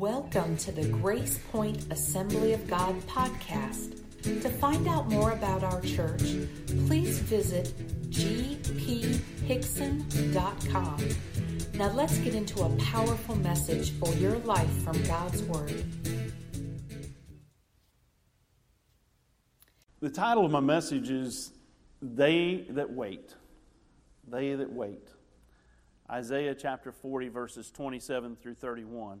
Welcome to the Grace Point Assembly of God podcast. To find out more about our church, please visit gphickson.com. Now let's get into a powerful message for your life from God's Word. The title of my message is They That Wait. They That Wait. Isaiah chapter 40, verses 27 through 31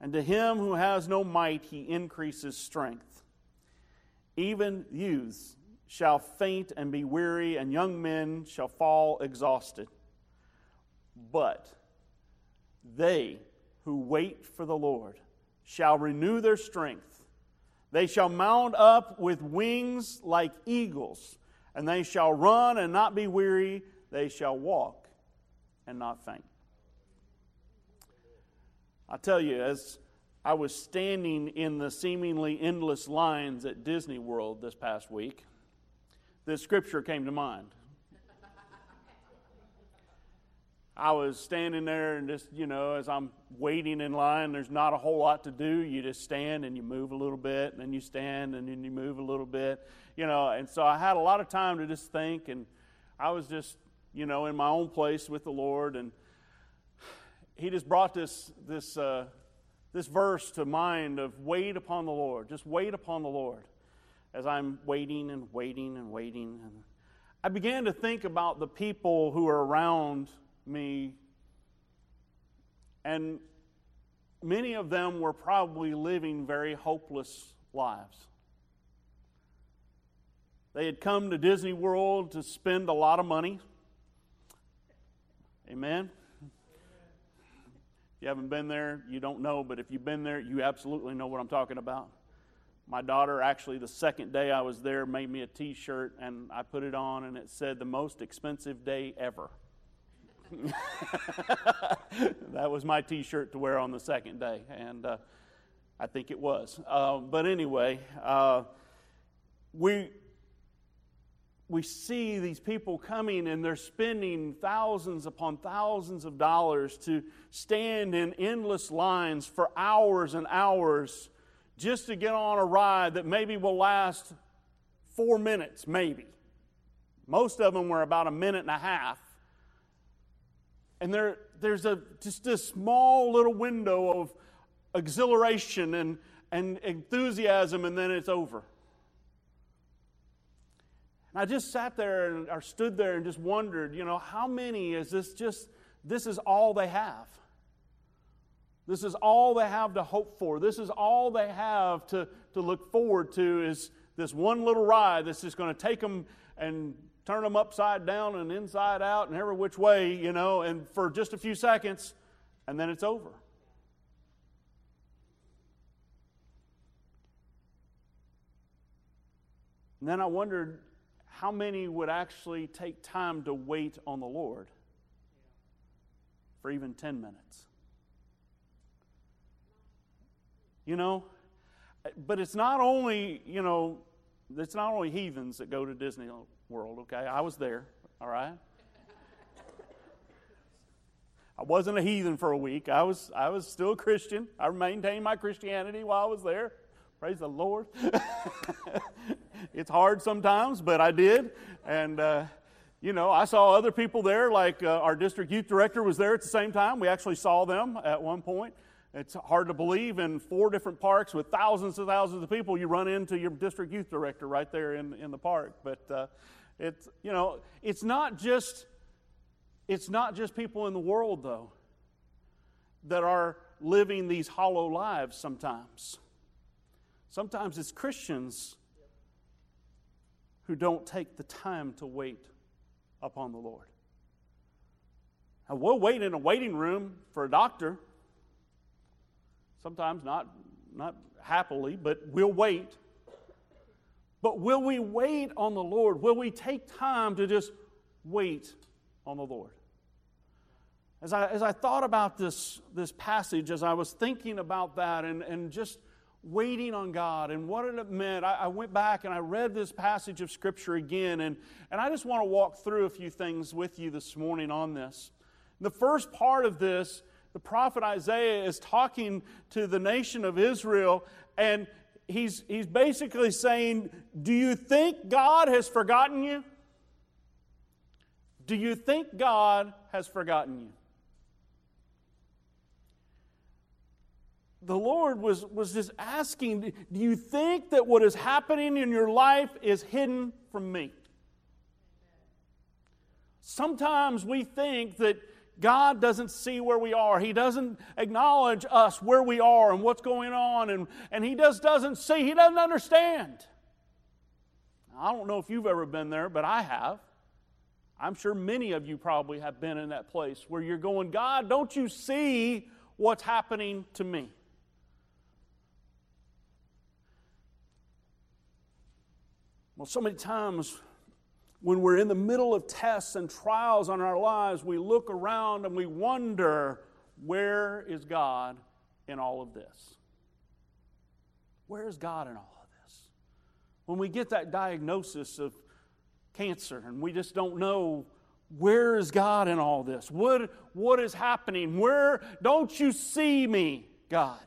and to him who has no might, he increases strength. Even youths shall faint and be weary, and young men shall fall exhausted. But they who wait for the Lord shall renew their strength. They shall mount up with wings like eagles, and they shall run and not be weary. They shall walk and not faint. I tell you, as I was standing in the seemingly endless lines at Disney World this past week, this scripture came to mind. I was standing there and just, you know, as I'm waiting in line, there's not a whole lot to do. You just stand and you move a little bit, and then you stand and then you move a little bit, you know. And so I had a lot of time to just think, and I was just, you know, in my own place with the Lord, and he just brought this this uh, this verse to mind of wait upon the Lord. Just wait upon the Lord as I'm waiting and waiting and waiting. And I began to think about the people who are around me, and many of them were probably living very hopeless lives. They had come to Disney World to spend a lot of money. Amen you haven't been there, you don't know, but if you've been there, you absolutely know what I'm talking about. My daughter, actually, the second day I was there, made me a t shirt, and I put it on, and it said, The most expensive day ever. that was my t shirt to wear on the second day, and uh, I think it was. Uh, but anyway, uh, we, we see these people coming and they're spending thousands upon thousands of dollars to stand in endless lines for hours and hours just to get on a ride that maybe will last four minutes, maybe. Most of them were about a minute and a half. And there, there's a, just a small little window of exhilaration and, and enthusiasm, and then it's over. And I just sat there and, or stood there and just wondered, you know, how many is this just, this is all they have? This is all they have to hope for. This is all they have to, to look forward to is this one little ride that's just going to take them and turn them upside down and inside out and every which way, you know, and for just a few seconds, and then it's over. And then I wondered, how many would actually take time to wait on the Lord for even 10 minutes? You know, but it's not only, you know, it's not only heathens that go to Disney World, okay? I was there, all right? I wasn't a heathen for a week. I was, I was still a Christian. I maintained my Christianity while I was there. Praise the Lord. it's hard sometimes, but I did. And, uh, you know, I saw other people there, like uh, our district youth director was there at the same time. We actually saw them at one point. It's hard to believe in four different parks with thousands and thousands of people, you run into your district youth director right there in, in the park. But uh, it's, you know, it's not just, it's not just people in the world, though, that are living these hollow lives sometimes. Sometimes it's Christians who don't take the time to wait upon the Lord. And we'll wait in a waiting room for a doctor. Sometimes not, not happily, but we'll wait. But will we wait on the Lord? Will we take time to just wait on the Lord? As I, as I thought about this, this passage, as I was thinking about that and, and just waiting on God and what it meant, I, I went back and I read this passage of Scripture again, and, and I just want to walk through a few things with you this morning on this. The first part of this, the prophet Isaiah is talking to the nation of Israel, and he's, he's basically saying, Do you think God has forgotten you? Do you think God has forgotten you? The Lord was, was just asking, Do you think that what is happening in your life is hidden from me? Sometimes we think that God doesn't see where we are. He doesn't acknowledge us where we are and what's going on, and, and He just doesn't see, He doesn't understand. I don't know if you've ever been there, but I have. I'm sure many of you probably have been in that place where you're going, God, don't you see what's happening to me? Well, so many times when we're in the middle of tests and trials on our lives, we look around and we wonder, where is God in all of this? Where is God in all of this? When we get that diagnosis of cancer and we just don't know where is God in all this? What, what is happening? Where don't you see me, God?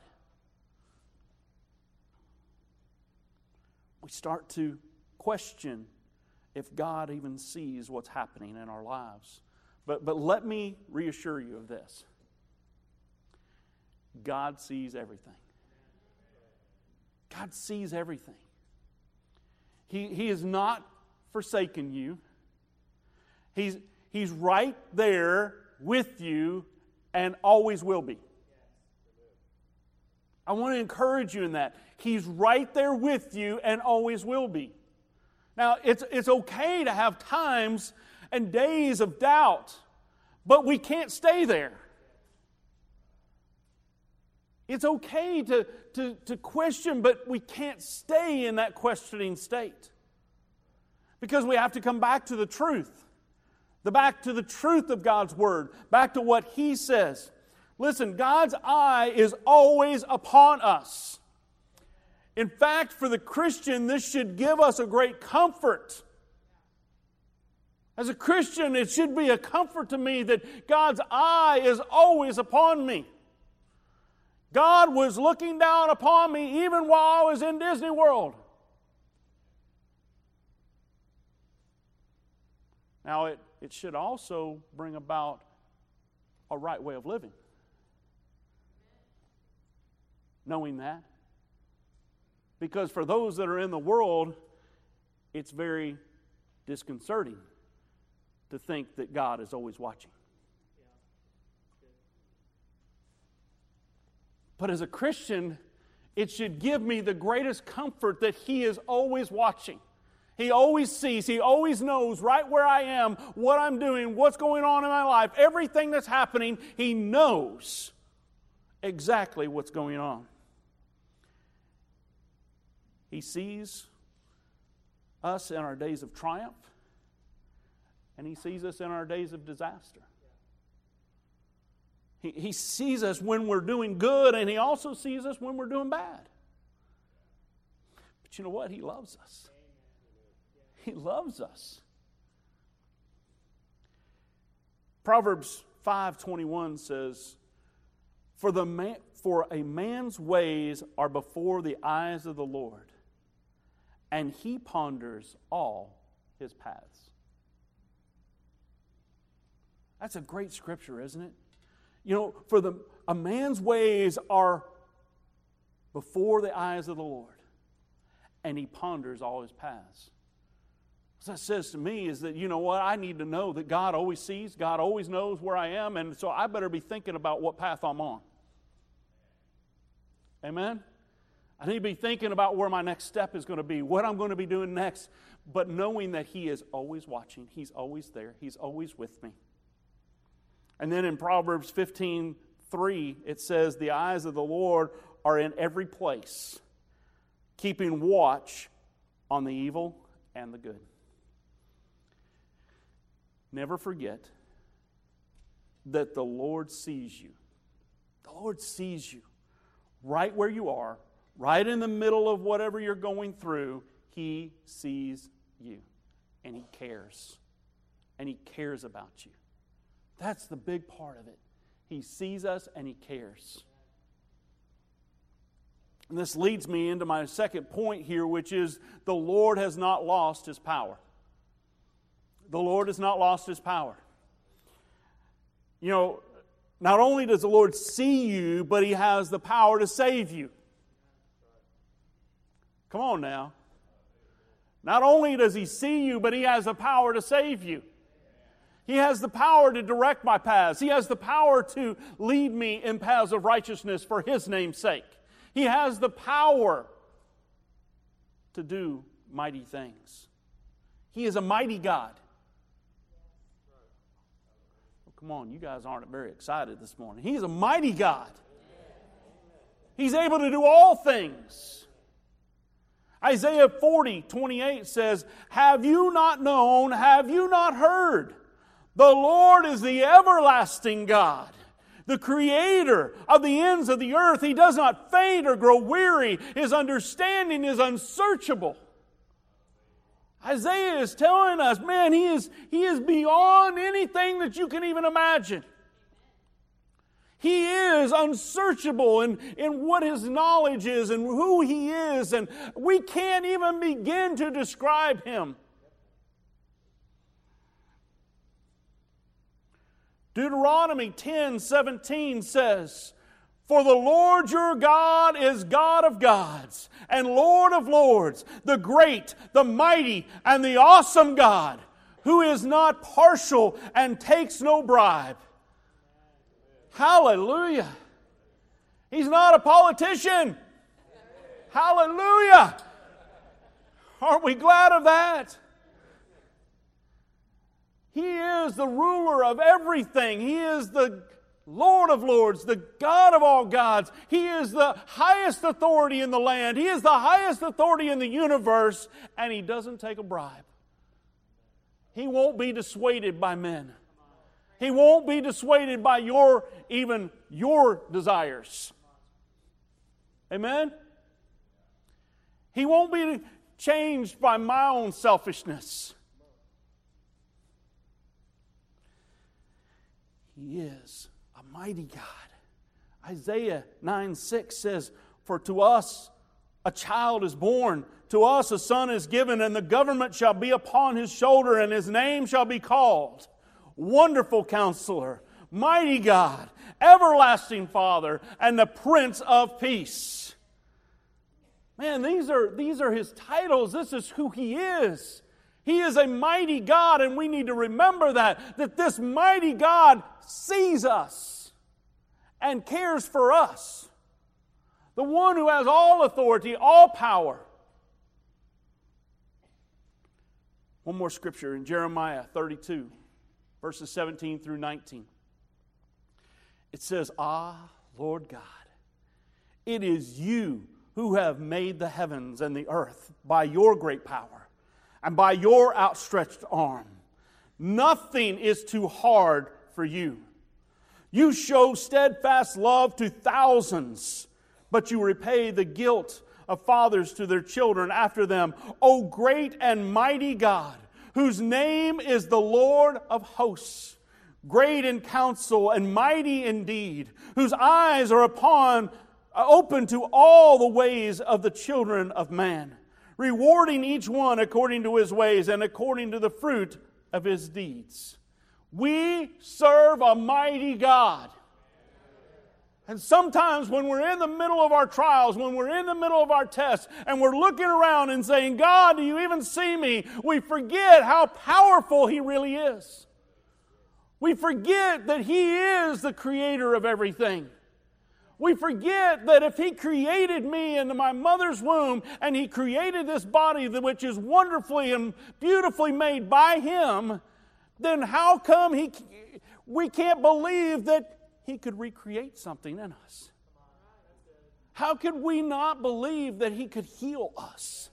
We start to question if God even sees what's happening in our lives. But, but let me reassure you of this God sees everything. God sees everything. He, he has not forsaken you. He's, he's right there with you and always will be. I want to encourage you in that. He's right there with you and always will be. Now, it's, it's okay to have times and days of doubt, but we can't stay there. It's okay to, to, to question, but we can't stay in that questioning state. Because we have to come back to the truth. The back to the truth of God's word, back to what He says. Listen, God's eye is always upon us. In fact, for the Christian, this should give us a great comfort. As a Christian, it should be a comfort to me that God's eye is always upon me. God was looking down upon me even while I was in Disney World. Now, it, it should also bring about a right way of living. Knowing that. Because for those that are in the world, it's very disconcerting to think that God is always watching. But as a Christian, it should give me the greatest comfort that He is always watching. He always sees, He always knows right where I am, what I'm doing, what's going on in my life, everything that's happening. He knows exactly what's going on. He sees us in our days of triumph, and He sees us in our days of disaster. He, he sees us when we're doing good, and He also sees us when we're doing bad. But you know what? He loves us. He loves us. Proverbs 5:21 says, "For the man, for a man's ways are before the eyes of the Lord, and he ponders all his paths. That's a great scripture, isn't it? You know, for the a man's ways are before the eyes of the Lord, and he ponders all his paths. What that says to me is that, you know what, I need to know that God always sees, God always knows where I am, and so I better be thinking about what path I'm on. Amen? I need to be thinking about where my next step is going to be, what I'm going to be doing next, but knowing that He is always watching, He's always there, He's always with me. And then in Proverbs 15 3, it says, The eyes of the Lord are in every place, keeping watch on the evil and the good. Never forget that the Lord sees you. The Lord sees you right where you are, right in the middle of whatever you're going through. He sees you and He cares. And He cares about you. That's the big part of it. He sees us and He cares. And this leads me into my second point here, which is the Lord has not lost His power. The Lord has not lost His power. You know, not only does the Lord see you, but He has the power to save you. Come on now. Not only does He see you, but He has the power to save you. He has the power to direct my paths. He has the power to lead me in paths of righteousness for His name's sake. He has the power to do mighty things. He is a mighty God. Well, come on, you guys aren't very excited this morning. He is a mighty God. He's able to do all things. Isaiah 40, 28 says, Have you not known? Have you not heard? The Lord is the everlasting God, the creator of the ends of the earth. He does not faint or grow weary. His understanding is unsearchable. Isaiah is telling us, man, he is, he is beyond anything that you can even imagine. He is unsearchable in, in what his knowledge is and who he is, and we can't even begin to describe him. Deuteronomy 10 17 says, For the Lord your God is God of gods and Lord of lords, the great, the mighty, and the awesome God, who is not partial and takes no bribe Hallelujah. He's not a politician. Hallelujah. Aren't we glad of that? He is the ruler of everything. He is the Lord of lords, the God of all gods. He is the highest authority in the land. He is the highest authority in the universe, and He doesn't take a bribe. He won't be dissuaded by men. He won't be dissuaded by your, even your desires. Amen? He won't be changed by my own selfishness. He is a mighty God. Isaiah 9 6 says, For to us a child is born, to us a son is given, and the government shall be upon his shoulder, and his name shall be called Wonderful Counselor, Mighty God, Everlasting Father, and the Prince of Peace. Man, these are, these are his titles. This is who he is. He is a mighty God, and we need to remember that, that this mighty God sees us and cares for us. The one who has all authority, all power. One more scripture in Jeremiah 32 verses 17 through 19. It says, Ah, Lord God, it is you who have made the heavens and the earth by your great power and by your outstretched arm. Nothing is too hard for you. You show steadfast love to thousands, but you repay the guilt of fathers to their children after them. O great and mighty God, whose name is the Lord of hosts, great in counsel and mighty indeed, whose eyes are upon uh, open to all the ways of the children of man, rewarding each one according to his ways and according to the fruit of his deeds. We serve a mighty God. And sometimes when we're in the middle of our trials, when we're in the middle of our tests, and we're looking around and saying, God, do you even see me? We forget how powerful He really is. We forget that He is the creator of everything. We forget that if He created me into my mother's womb and He created this body which is wonderfully and beautifully made by Him, then how come he, we can't believe that He could recreate something in us. How could we not believe that He could heal us?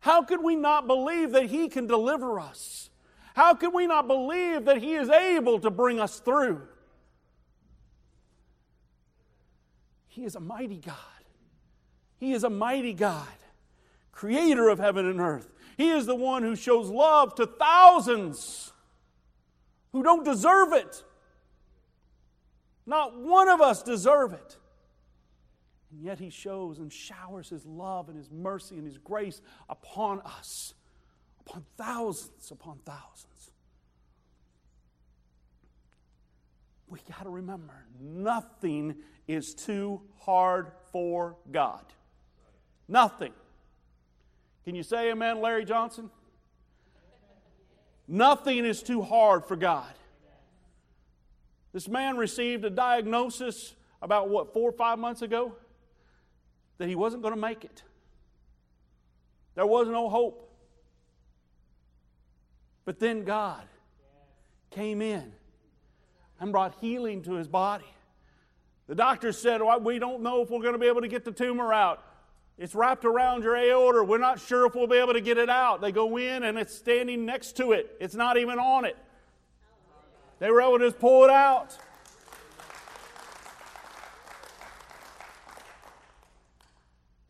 How could we not believe that He can deliver us? How could we not believe that He is able to bring us through? He is a mighty God. He is a mighty God, creator of heaven and earth. He is the one who shows love to thousands who don't deserve it. Not one of us deserve it. And yet he shows and showers his love and his mercy and his grace upon us, upon thousands upon thousands. We got to remember nothing is too hard for God. Nothing. Can you say amen, Larry Johnson? Nothing is too hard for God. This man received a diagnosis about what, four or five months ago? That he wasn't going to make it. There was no hope. But then God came in and brought healing to his body. The doctor said, well, We don't know if we're going to be able to get the tumor out. It's wrapped around your aorta. We're not sure if we'll be able to get it out. They go in and it's standing next to it, it's not even on it. They were able to just pull it out.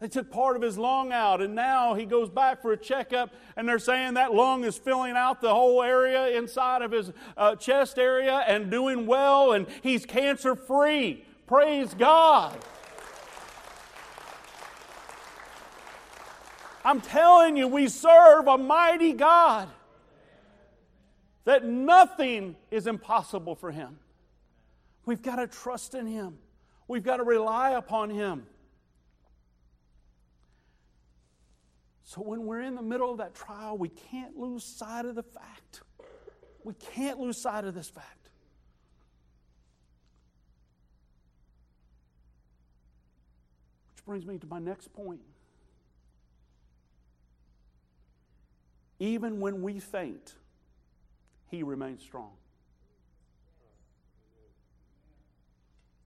They took part of his lung out, and now he goes back for a checkup, and they're saying that lung is filling out the whole area inside of his uh, chest area and doing well, and he's cancer free. Praise God. I'm telling you, we serve a mighty God. That nothing is impossible for Him. We've got to trust in Him, we've got to rely upon Him. So when we're in the middle of that trial, we can't lose sight of the fact. We can't lose sight of this fact. Which brings me to my next point. Even when we faint, He remains strong.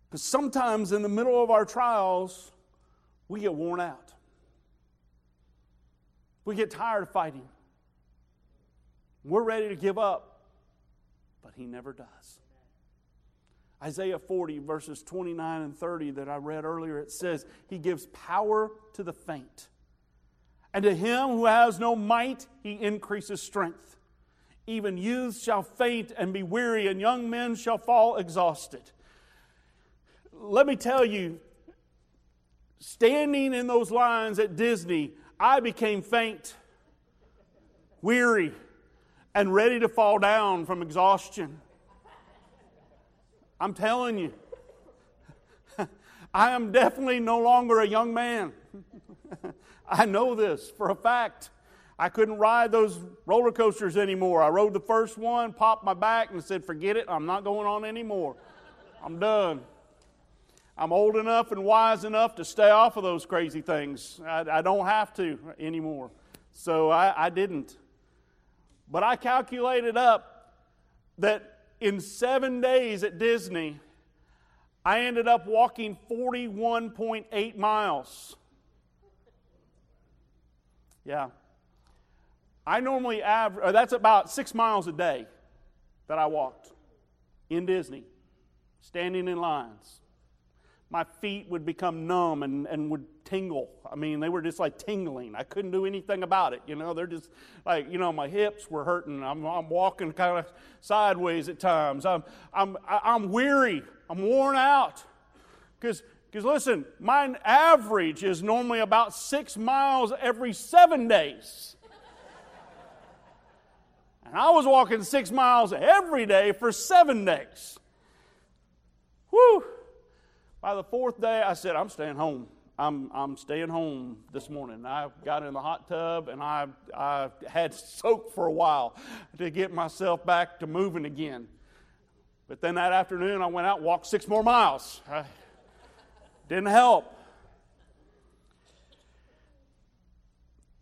Because sometimes in the middle of our trials, we get worn out. We get tired of fighting. We're ready to give up, but He never does. Isaiah 40, verses 29 and 30 that I read earlier, it says, He gives power to the faint and to him who has no might, he increases strength. Even youths shall faint and be weary, and young men shall fall exhausted. Let me tell you, standing in those lines at Disney, I became faint, weary, and ready to fall down from exhaustion. I'm telling you, I am definitely no longer a young man. I know this for a fact. I couldn't ride those roller coasters anymore. I rode the first one, popped my back, and said, Forget it, I'm not going on anymore. I'm done. I'm old enough and wise enough to stay off of those crazy things. I, I don't have to anymore. So I, I didn't. But I calculated up that in seven days at Disney, I ended up walking 41.8 miles. Yeah. I normally average, uh, that's about six miles a day that I walked in Disney, standing in lines. My feet would become numb and, and would tingle. I mean, they were just like tingling. I couldn't do anything about it. You know, they're just like, you know, my hips were hurting. I'm, I'm walking kind of sideways at times. I'm, I'm, I'm weary. I'm worn out. Because because listen, my average is normally about six miles every seven days. And I was walking six miles every day for seven days. Whew. By the fourth day, I said, I'm staying home. I'm, I'm staying home this morning. I got in the hot tub and I, I had soaked for a while to get myself back to moving again. But then that afternoon, I went out and walked six more miles. I, didn't help.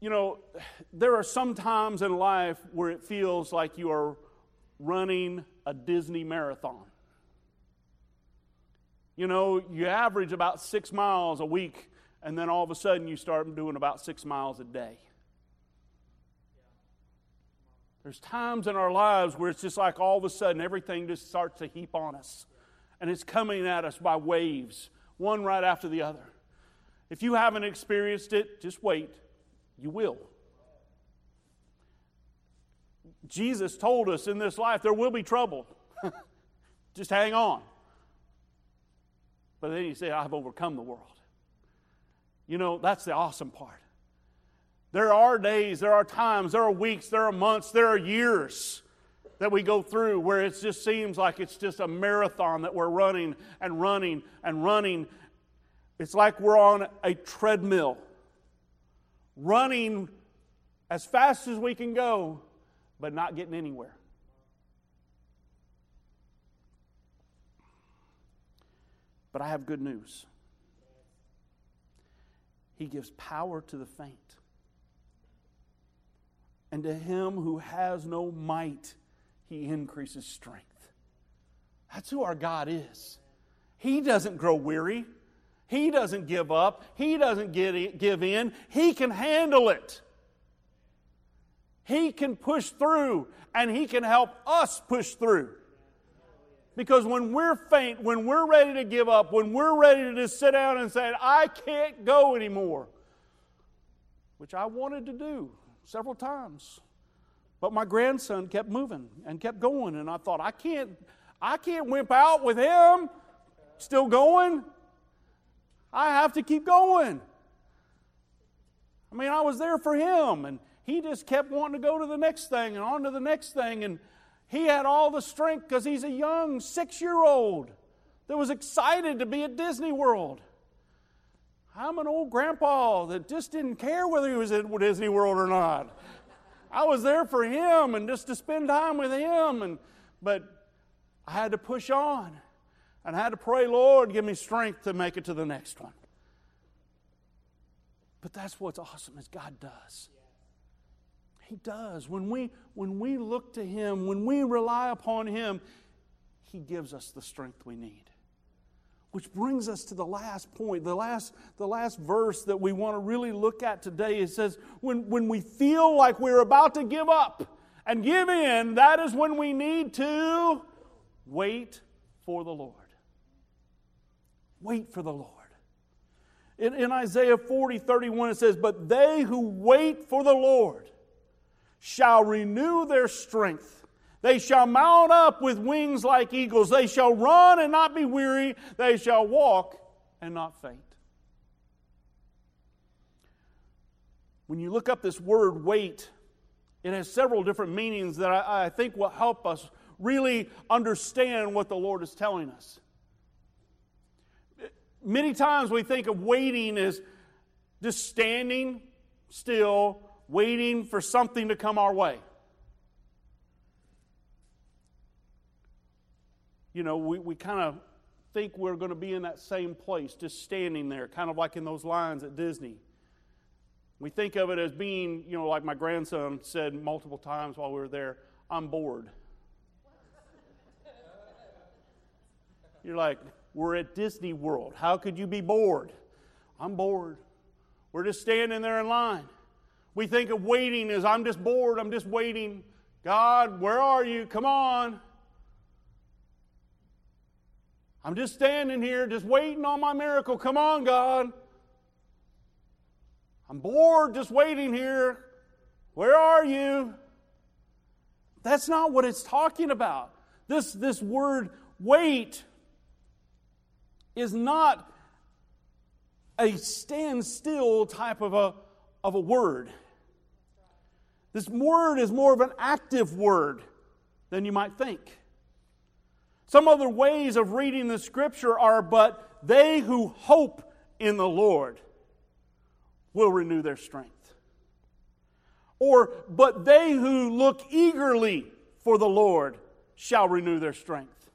You know, there are some times in life where it feels like you are running a Disney marathon. You know, you average about six miles a week, and then all of a sudden you start doing about six miles a day. There's times in our lives where it's just like all of a sudden everything just starts to heap on us. And it's coming at us by waves, one right after the other. If you haven't experienced it, just wait. You will. Jesus told us in this life there will be trouble. just hang on. But then he said, I've overcome the world. You know, that's the awesome part. There are days, there are times, there are weeks, there are months, there are years that we go through where it just seems like it's just a marathon that we're running and running and running. It's like we're on a treadmill, running as fast as we can go, but not getting anywhere. But I have good news. He gives power to the faint and to him who has no might, he increases strength. That's who our God is. He doesn't grow weary. He doesn't give up. He doesn't get, give in. He can handle it. He can push through, and He can help us push through. Because when we're faint, when we're ready to give up, when we're ready to just sit down and say, I can't go anymore, which I wanted to do, several times. But my grandson kept moving and kept going, and I thought, I can't, I can't wimp out with him still going. I have to keep going. I mean, I was there for him, and he just kept wanting to go to the next thing and on to the next thing, and he had all the strength because he's a young six year old that was excited to be at Disney World. I'm an old grandpa that just didn't care whether he was at Disney World or not. I was there for him and just to spend time with him. And, but I had to push on and I had to pray, Lord, give me strength to make it to the next one. But that's what's awesome is God does. He does. When we, when we look to Him, when we rely upon Him, He gives us the strength we need. Which brings us to the last point, the last, the last verse that we want to really look at today. It says, when, when we feel like we're about to give up and give in, that is when we need to wait for the Lord. Wait for the Lord. In, in Isaiah 40, 31, it says, But they who wait for the Lord shall renew their strength. They shall mount up with wings like eagles. They shall run and not be weary. They shall walk and not faint. When you look up this word wait, it has several different meanings that I, I think will help us really understand what the Lord is telling us. Many times we think of waiting as just standing still, waiting for something to come our way. you know, we, we kind of think we're going to be in that same place, just standing there, kind of like in those lines at Disney. We think of it as being, you know, like my grandson said multiple times while we were there, I'm bored. You're like, we're at Disney World. How could you be bored? I'm bored. We're just standing there in line. We think of waiting as I'm just bored, I'm just waiting. God, where are you? Come on. I'm just standing here, just waiting on my miracle. Come on, God. I'm bored just waiting here. Where are you? That's not what it's talking about. This, this word wait is not a standstill type of a, of a word. This word is more of an active word than you might think. Some other ways of reading the scripture are, but they who hope in the Lord will renew their strength. Or, but they who look eagerly for the Lord shall renew their strength.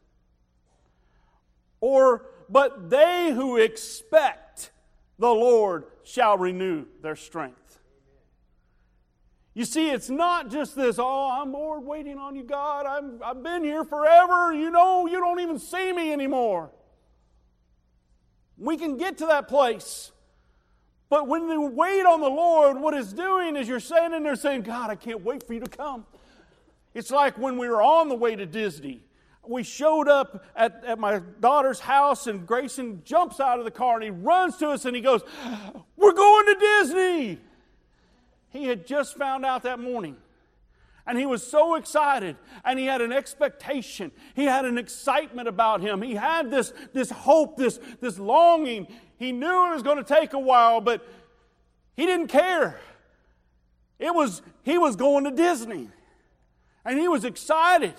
Or, but they who expect the Lord shall renew their strength. You see, it's not just this, oh, I'm bored waiting on you, God. I'm, I've been here forever. You know, you don't even see me anymore. We can get to that place. But when you wait on the Lord, what it's doing is you're standing there saying, God, I can't wait for you to come. It's like when we were on the way to Disney. We showed up at, at my daughter's house, and Grayson jumps out of the car and he runs to us and he goes, We're going to Disney. He had just found out that morning. And he was so excited, and he had an expectation. He had an excitement about him. He had this, this hope, this, this longing. He knew it was going to take a while, but he didn't care. It was, he was going to Disney. And he was excited.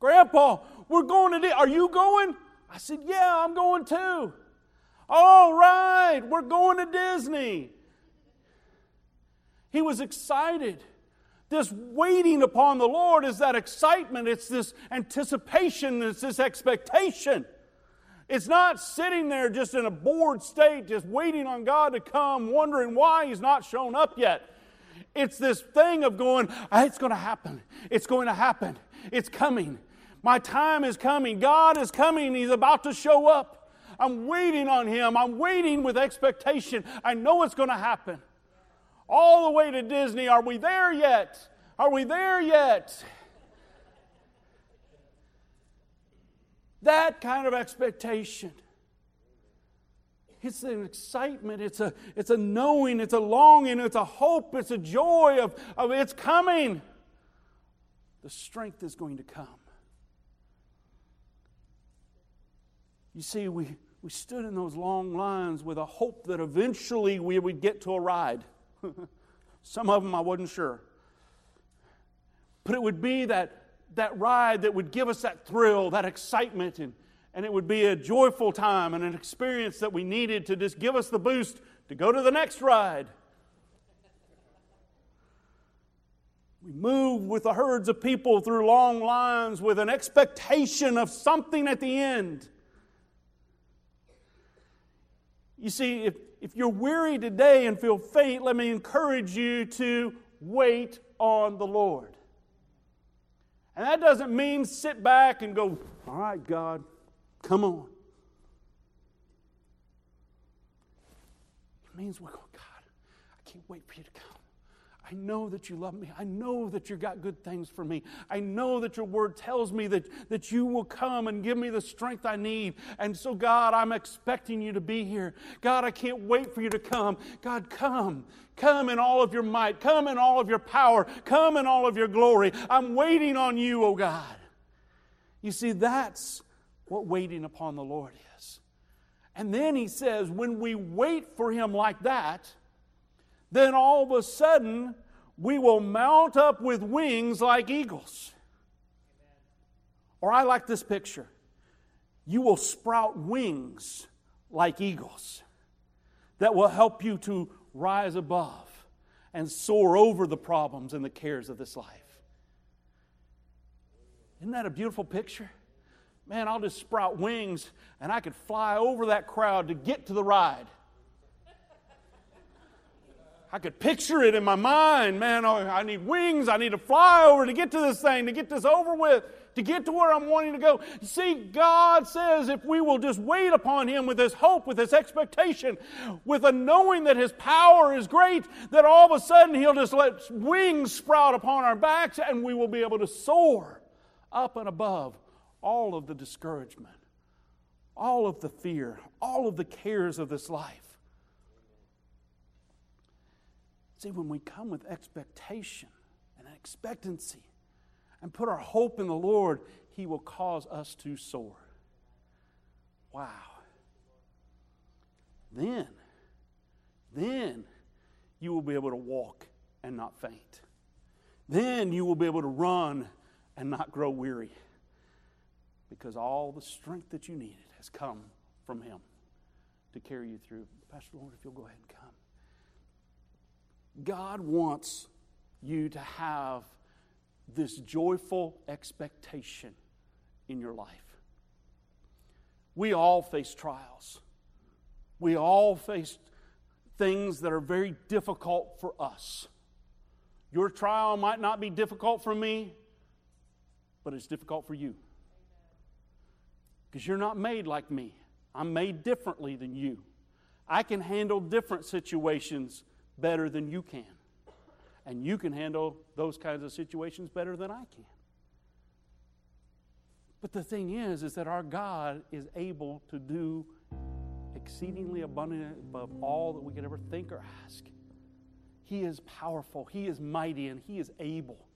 Grandpa, we're going to. Are you going? I said, Yeah, I'm going too. All right, we're going to Disney. He was excited. This waiting upon the Lord is that excitement, it's this anticipation, it's this expectation. It's not sitting there just in a bored state, just waiting on God to come, wondering why He's not shown up yet. It's this thing of going, ah, it's going to happen. It's going to happen. It's coming. My time is coming. God is coming. He's about to show up. I'm waiting on Him. I'm waiting with expectation. I know it's going to happen all the way to Disney. Are we there yet? Are we there yet? That kind of expectation. It's an excitement, it's a, it's a knowing, it's a longing, it's a hope, it's a joy of, of it's coming. The strength is going to come. You see, we, we stood in those long lines with a hope that eventually we would get to a ride. Some of them I wasn't sure. But it would be that, that ride that would give us that thrill, that excitement, and, and it would be a joyful time and an experience that we needed to just give us the boost to go to the next ride. We move with the herds of people through long lines with an expectation of something at the end. You see, if, if you're weary today and feel faint, let me encourage you to wait on the Lord. And that doesn't mean sit back and go, all right, God, come on. It means we're going, God, I can't wait for you to come. I know that you love me. I know that you've got good things for me. I know that your word tells me that, that you will come and give me the strength I need. And so, God, I'm expecting you to be here. God, I can't wait for you to come. God, come. Come in all of your might. Come in all of your power. Come in all of your glory. I'm waiting on you, oh God. You see, that's what waiting upon the Lord is. And then he says, when we wait for him like that, then all of a sudden we will mount up with wings like eagles. Or I like this picture you will sprout wings like eagles that will help you to rise above and soar over the problems and the cares of this life. Isn't that a beautiful picture? Man, I'll just sprout wings and I could fly over that crowd to get to the ride. I could picture it in my mind. Man, oh, I need wings. I need to fly over to get to this thing, to get this over with, to get to where I'm wanting to go. see, God says if we will just wait upon Him with this hope, with this expectation, with a knowing that His power is great, that all of a sudden He'll just let wings sprout upon our backs and we will be able to soar up and above all of the discouragement, all of the fear, all of the cares of this life. See, when we come with expectation and expectancy and put our hope in the Lord, He will cause us to soar. Wow. Then, then you will be able to walk and not faint. Then you will be able to run and not grow weary because all the strength that you needed has come from Him to carry you through. Pastor Lord, if you'll go ahead and come. God wants you to have this joyful expectation in your life. We all face trials. We all face things that are very difficult for us. Your trial might not be difficult for me, but it's difficult for you. Because you're not made like me. I'm made differently than you. I can handle different situations better than you can. And you can handle those kinds of situations better than I can. But the thing is, is that our God is able to do exceedingly abundant above all that we could ever think or ask. He is powerful, He is mighty, and He is able.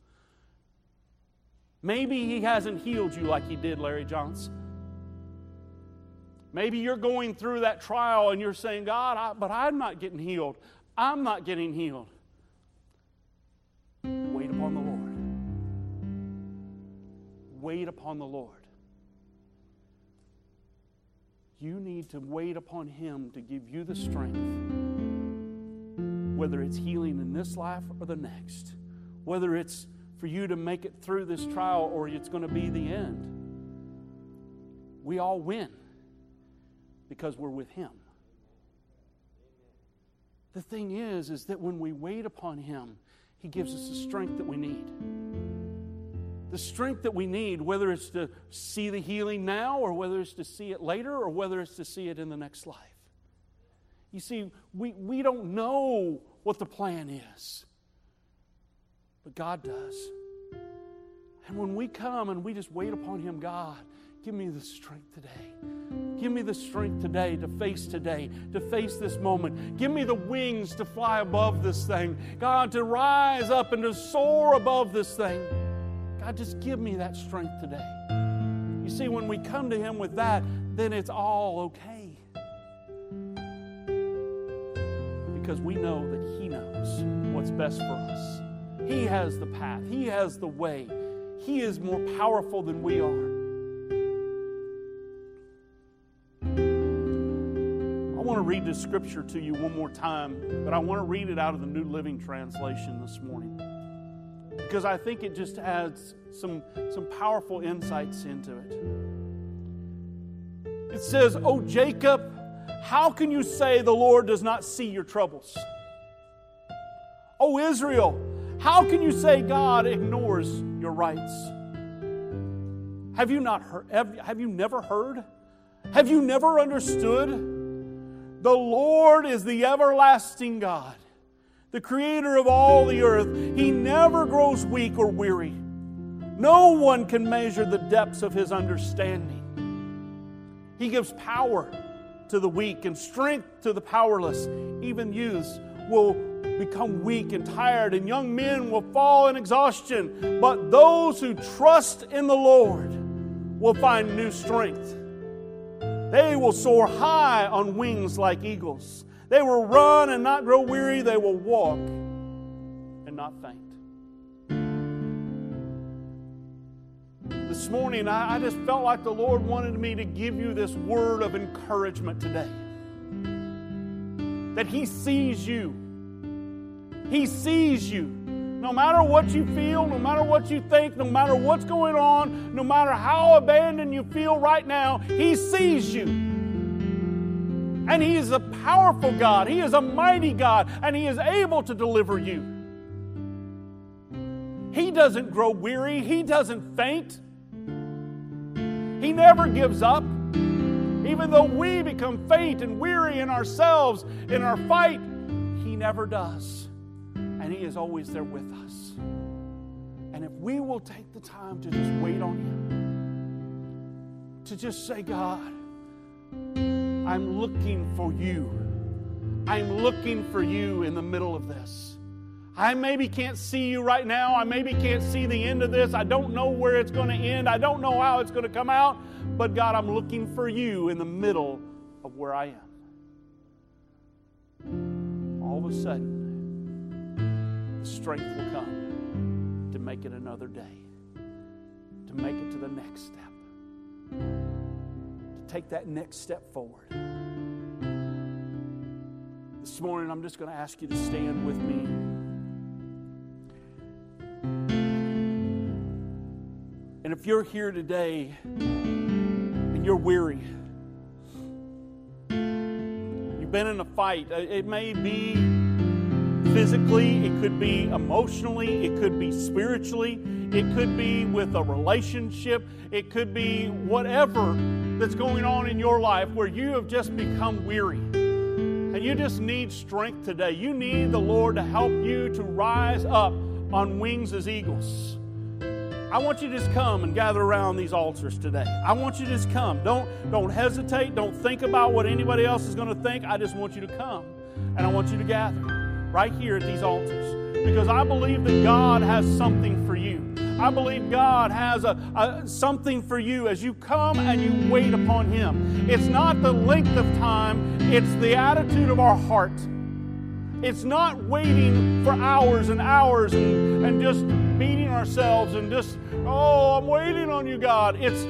Maybe He hasn't healed you like He did Larry Johnson. Maybe you're going through that trial and you're saying, God, I, but I'm not getting healed. I'm not getting healed. Wait upon the Lord. Wait upon the Lord. You need to wait upon Him to give you the strength, whether it's healing in this life or the next, whether it's for you to make it through this trial or it's going to be the end. We all win because we're with Him. The thing is, is that when we wait upon Him, He gives us the strength that we need. The strength that we need, whether it's to see the healing now, or whether it's to see it later, or whether it's to see it in the next life. You see, we, we don't know what the plan is, but God does. And when we come and we just wait upon Him, God, give me the strength today Give me the strength today to face today, to face this moment. Give me the wings to fly above this thing. God, to rise up and to soar above this thing. God, just give me that strength today. You see, when we come to Him with that, then it's all okay. Because we know that He knows what's best for us. He has the path, He has the way. He is more powerful than we are. Read this scripture to you one more time, but I want to read it out of the New Living Translation this morning because I think it just adds some, some powerful insights into it. It says, Oh, Jacob, how can you say the Lord does not see your troubles? Oh, Israel, how can you say God ignores your rights? Have you not heard? Have, have you never heard? Have you never understood? The Lord is the everlasting God, the creator of all the earth. He never grows weak or weary. No one can measure the depths of his understanding. He gives power to the weak and strength to the powerless. Even youths will become weak and tired, and young men will fall in exhaustion. But those who trust in the Lord will find new strength. They will soar high on wings like eagles. They will run and not grow weary. They will walk and not faint. This morning, I, I just felt like the Lord wanted me to give you this word of encouragement today. That He sees you. He sees you. No matter what you feel, no matter what you think, no matter what's going on, no matter how abandoned you feel right now, He sees you. And He is a powerful God, He is a mighty God, and He is able to deliver you. He doesn't grow weary, He doesn't faint, He never gives up. Even though we become faint and weary in ourselves in our fight, He never does and He is always there with us. And if we will take the time to just wait on Him, to just say, God, I'm looking for you. I'm looking for you in the middle of this. I maybe can't see you right now. I maybe can't see the end of this. I don't know where it's going to end. I don't know how it's going to come out. But God, I'm looking for you in the middle of where I am. All of a sudden, strength will come to make it another day, to make it to the next step, to take that next step forward. This morning, I'm just going to ask you to stand with me. And if you're here today and you're weary, you've been in a fight, it may be physically, it could be emotionally, it could be spiritually, it could be with a relationship, it could be whatever that's going on in your life where you have just become weary. And you just need strength today. You need the Lord to help you to rise up on wings as eagles. I want you to just come and gather around these altars today. I want you to just come. Don't, don't hesitate. Don't think about what anybody else is going to think. I just want you to come. And I want you to gather right here at these altars because I believe that God has something for you. I believe God has a, a, something for you as you come and you wait upon Him. It's not the length of time, it's the attitude of our heart. It's not waiting for hours and hours and, and just beating ourselves and just, oh, I'm waiting on you, God. It's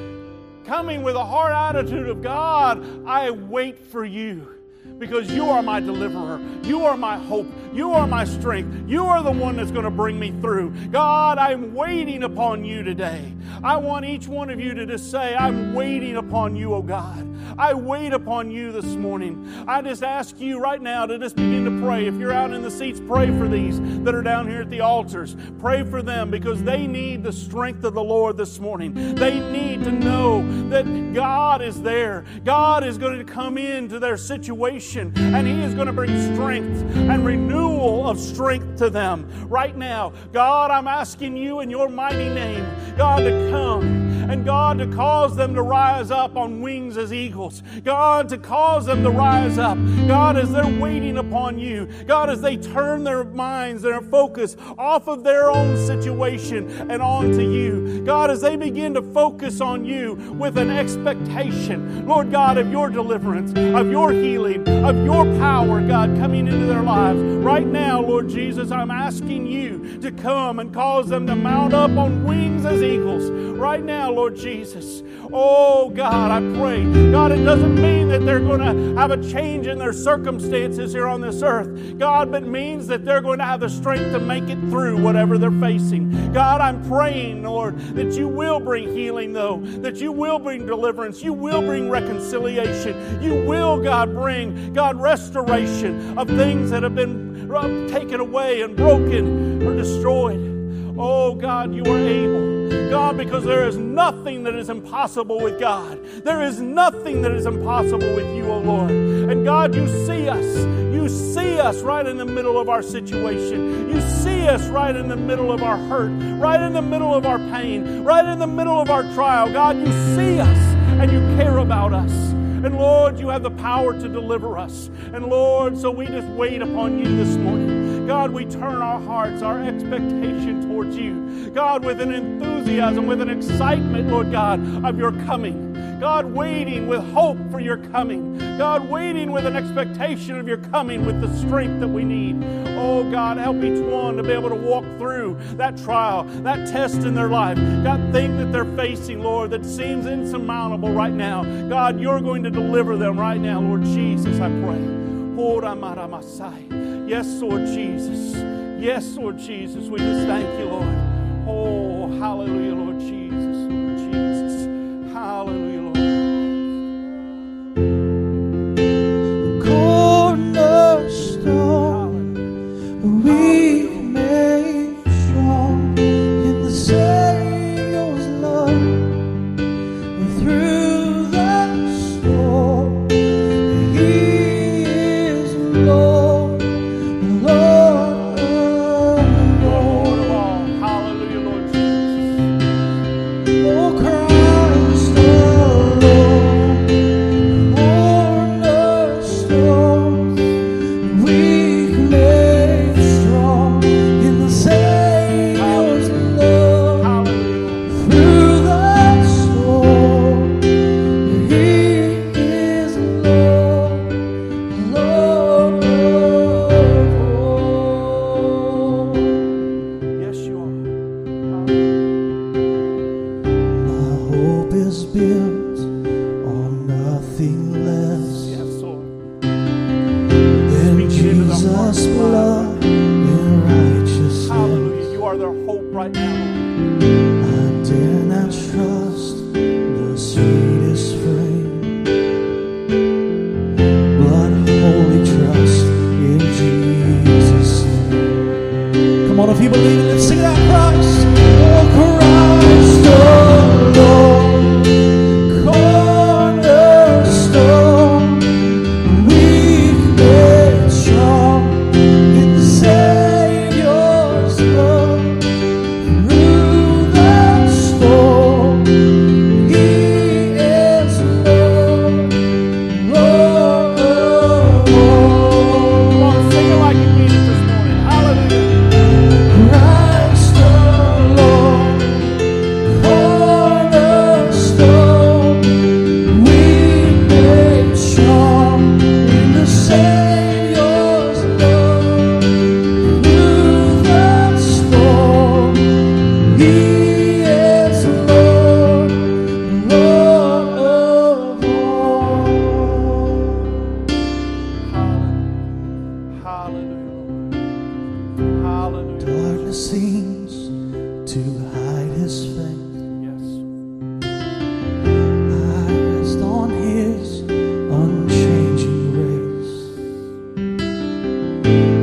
coming with a hard attitude of God, I wait for you because you are my deliverer. You are my hope. You are my strength. You are the one that's going to bring me through. God, I'm waiting upon you today. I want each one of you to just say, I'm waiting upon you, oh God. I wait upon you this morning. I just ask you right now to just begin to pray. If you're out in the seats, pray for these that are down here at the altars. Pray for them because they need the strength of the Lord this morning. They need to know that God is there. God is going to come into their situation and He is going to bring strength and renewal of strength to them. Right now, God, I'm asking you in your mighty name, God, to come and God, to cause them to rise up on wings as eagles. God, to cause them to rise up. God, as they're waiting upon you. God, as they turn their minds, their focus off of their own situation and onto you. God, as they begin to focus on you with an expectation, Lord God, of your deliverance, of your healing, of your power, God, coming into their lives. Right now, Lord Jesus, I'm asking you to come and cause them to mount up on wings as eagles. Right now, Lord Jesus. Oh, God, I pray. God, it doesn't mean that they're going to have a change in their circumstances here on this earth. God, but means that they're going to have the strength to make it through whatever they're facing. God, I'm praying, Lord, that you will bring healing, though, that you will bring deliverance, you will bring reconciliation, you will, God, bring, God, restoration of things that have been taken away and broken or destroyed. Oh, God, you are able. God, because there is nothing that is impossible with God. There is nothing that is impossible with you, oh Lord. And God, you see us. You see us right in the middle of our situation. You see us right in the middle of our hurt, right in the middle of our pain, right in the middle of our trial. God, you see us and you care about us. And Lord, you have the power to deliver us. And Lord, so we just wait upon you this morning. God, we turn our hearts, our expectation towards you. God, with an enthusiasm, with an excitement, Lord God, of your coming. God, waiting with hope for your coming. God, waiting with an expectation of your coming with the strength that we need. Oh, God, help each one to be able to walk through that trial, that test in their life, that thing that they're facing, Lord, that seems insurmountable right now. God, you're going to deliver them right now, Lord Jesus, I pray. Yes, Lord Jesus. Yes, Lord Jesus. We just thank you, Lord. Oh, hallelujah, Lord Jesus. In every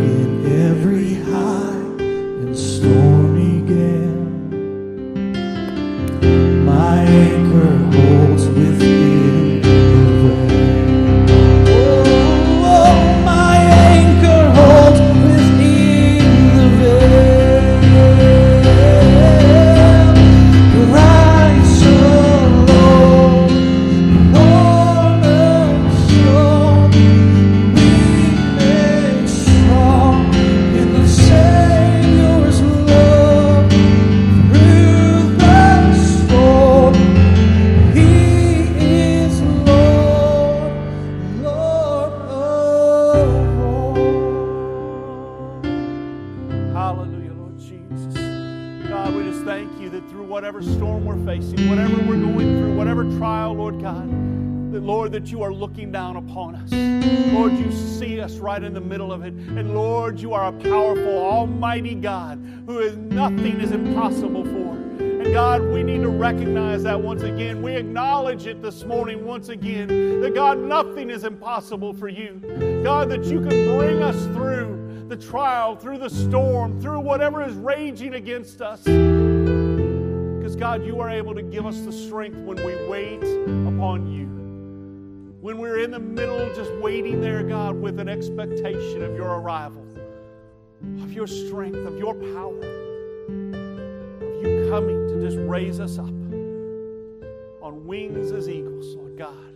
acknowledge it this morning once again that God, nothing is impossible for you. God, that you can bring us through the trial, through the storm, through whatever is raging against us. Because, God, you are able to give us the strength when we wait upon you. When we're in the middle, just waiting there, God, with an expectation of your arrival, of your strength, of your power, of you coming to just raise us up wings as eagles, Lord God.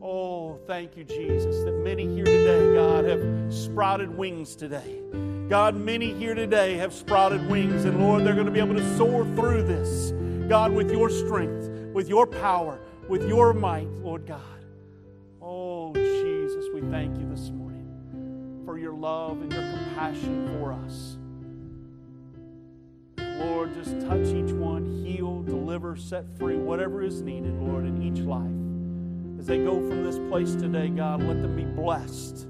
Oh, thank you, Jesus, that many here today, God, have sprouted wings today. God, many here today have sprouted wings, and Lord, they're going to be able to soar through this, God, with your strength, with your power, with your might, Lord God. Oh, Jesus, we thank you this morning for your love and your compassion for us. Lord, just touch each one, heal, deliver, set free, whatever is needed, Lord, in each life. As they go from this place today, God, let them be blessed.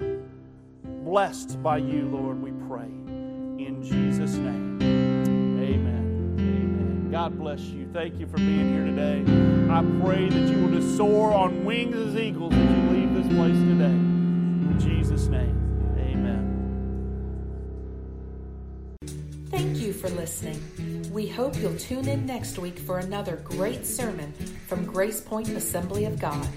Blessed by you, Lord, we pray. In Jesus' name. Amen. Amen. God bless you. Thank you for being here today. I pray that you will just soar on wings as eagles as you leave this place today. In Jesus' name. You for listening. We hope you'll tune in next week for another great sermon from Grace Point Assembly of God.